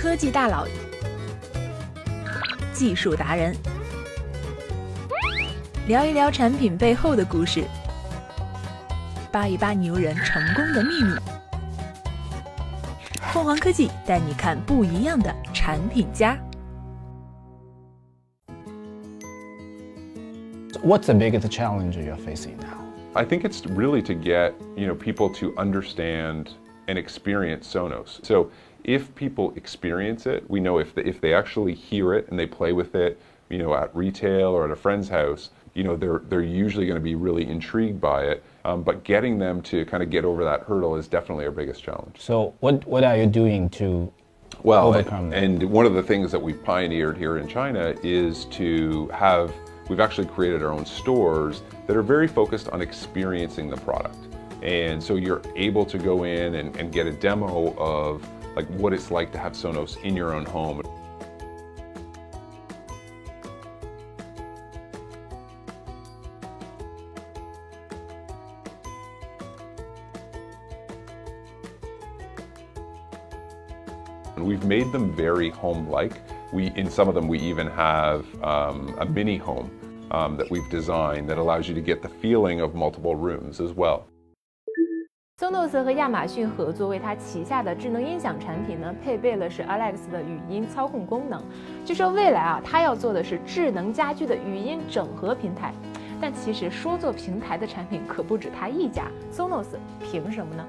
科技大佬、技术达人，聊一聊产品背后的故事，扒一扒牛人成功的秘密。凤凰科技带你看不一样的产品家。What's the biggest challenge you're facing now? I think it's really to get you know people to understand and experience Sonos. So if people experience it, we know if they, if they actually hear it and they play with it, you know, at retail or at a friend's house, you know, they're they're usually going to be really intrigued by it. Um, but getting them to kind of get over that hurdle is definitely our biggest challenge. So what what are you doing to Well, overcome that? and, and one of the things that we've pioneered here in China is to have, we've actually created our own stores that are very focused on experiencing the product. And so you're able to go in and, and get a demo of like what it's like to have Sonos in your own home. And we've made them very home-like. We, in some of them, we even have um, a mini home um, that we've designed that allows you to get the feeling of multiple rooms as well. Sonos 和亚马逊合作，为它旗下的智能音响产品呢，配备了是 Alex 的语音操控功能。据说未来啊，它要做的是智能家居的语音整合平台。但其实说做平台的产品可不止它一家，Sonos 凭什么呢？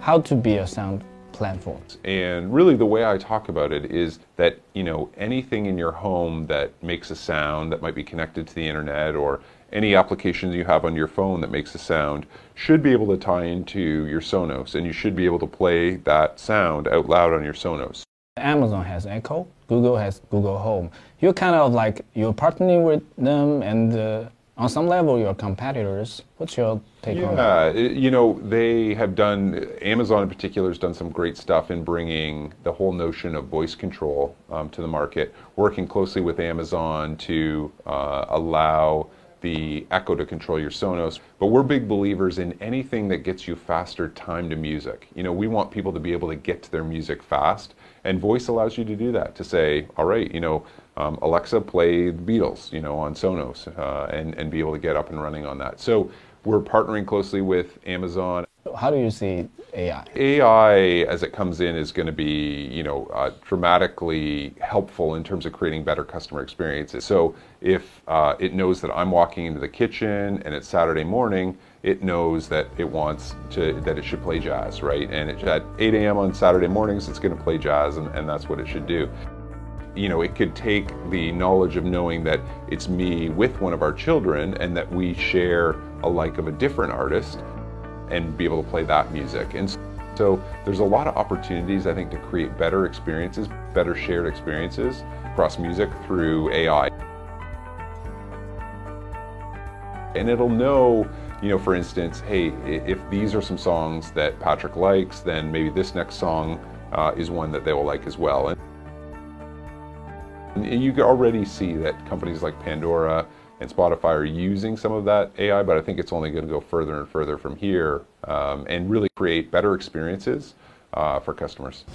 how to be a sound platform? And really, the way I talk about it is that you know anything in your home that makes a sound that might be connected to the internet or any applications you have on your phone that makes a sound should be able to tie into your Sonos, and you should be able to play that sound out loud on your Sonos. Amazon has Echo, Google has Google Home. You're kind of like you're partnering with them, and uh, on some level you're competitors. What's your take on that? Yeah, you know, they have done, Amazon in particular has done some great stuff in bringing the whole notion of voice control um, to the market, working closely with Amazon to uh, allow the Echo to control your Sonos. But we're big believers in anything that gets you faster time to music. You know, we want people to be able to get to their music fast, and voice allows you to do that, to say, all right, you know, um, Alexa, play the Beatles, you know, on Sonos, uh, and, and be able to get up and running on that. So we're partnering closely with Amazon. How do you see AI? AI, as it comes in, is going to be, you know, uh, dramatically helpful in terms of creating better customer experiences. So if uh, it knows that I'm walking into the kitchen and it's Saturday morning, it knows that it wants to that it should play jazz, right? And it, at 8 a.m. on Saturday mornings, it's going to play jazz, and, and that's what it should do you know, it could take the knowledge of knowing that it's me with one of our children and that we share a like of a different artist and be able to play that music. And so there's a lot of opportunities, I think, to create better experiences, better shared experiences across music through AI. And it'll know, you know, for instance, hey, if these are some songs that Patrick likes, then maybe this next song uh, is one that they will like as well. And you can already see that companies like Pandora and Spotify are using some of that AI, but I think it's only going to go further and further from here um, and really create better experiences uh, for customers.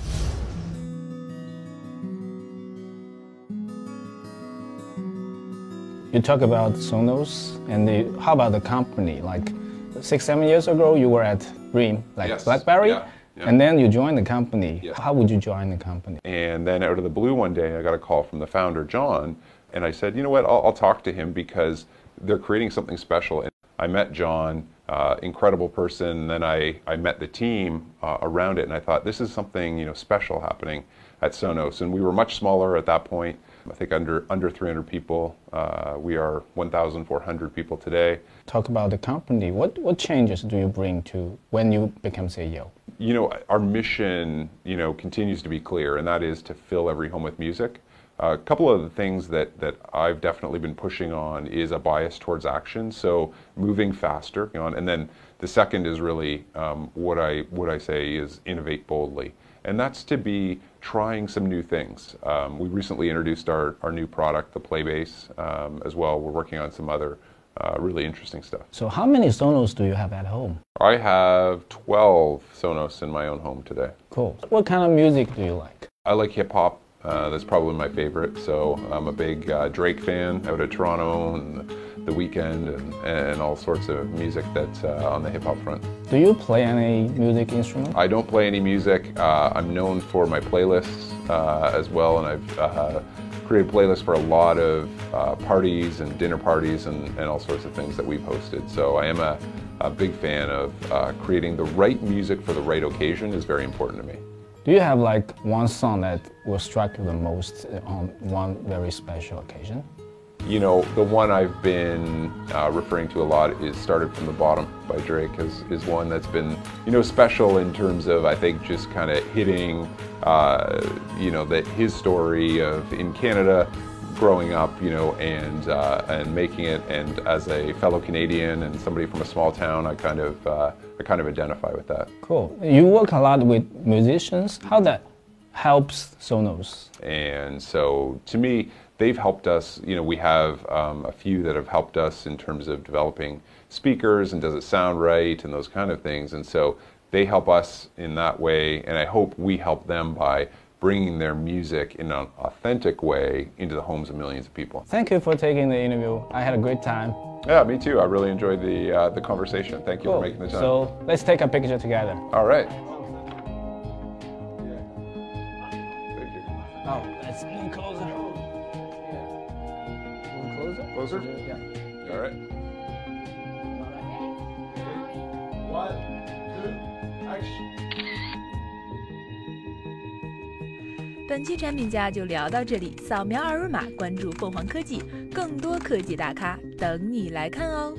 You talk about Sonos, and the, how about the company? Like six, seven years ago, you were at Dream, like Yes, BlackBerry, yeah, yeah. and then you joined the company. Yes. How would you join the company? And then out of the blue one day, I got a call from the founder, John, and I said, you know what, I'll, I'll talk to him because they're creating something special. And I met John, uh, incredible person. And then I, I met the team uh, around it, and I thought, this is something you know special happening at Sonos. And we were much smaller at that point. I think under under 300 people. Uh, we are 1,400 people today. Talk about the company. What what changes do you bring to when you become CEO? you know, our mission, you know, continues to be clear, and that is to fill every home with music. A couple of the things that, that I've definitely been pushing on is a bias towards action, so moving faster. You know, and then the second is really um, what I what I say is innovate boldly, and that's to be trying some new things. Um, we recently introduced our, our new product, the Playbase, um, as well. We're working on some other uh, really interesting stuff. So how many Sonos do you have at home? I have 12 Sonos in my own home today. Cool. What kind of music do you like? I like hip hop. Uh, that's probably my favorite. So I'm a big uh, Drake fan out of Toronto and The Weeknd and, and all sorts of music that's uh, on the hip hop front. Do you play any music instrument? I don't play any music. Uh, I'm known for my playlists uh, as well, and I've uh, created playlists for a lot of parties and dinner parties and, and, all sorts of things that we've hosted. So I am a, a big fan of creating the right music for the right occasion is very important to me. Do you have like one song that will strike you the most on one very special occasion? You know, the one I've been uh, referring to a lot is Started From the Bottom by Drake is, is one that's been, you know, special in terms of, I think, just kind of hitting, uh, you know, that his story of in Canada growing up, you know, and uh, and making it. And as a fellow Canadian and somebody from a small town, I kind of uh, I kind of identify with that. Cool. You work a lot with musicians. How that helps Sonos? And so, to me, they've helped us. You know, we have um, a few that have helped us in terms of developing speakers and does it sound right and those kind of things. And so they help us in that way, and I hope we help them by bringing their music in an authentic way into the homes of millions of people. Thank you for taking the interview. I had a great time. Yeah, me too. I really enjoyed the uh, the conversation. Thank you cool. for making the time. So let's take a picture together. All right. Oh, let's move closer. Move closer? Closer? Yeah. All right. One, two, action. 本期产品价就聊到这里，扫描二维码关注凤凰科技，更多科技大咖等你来看哦。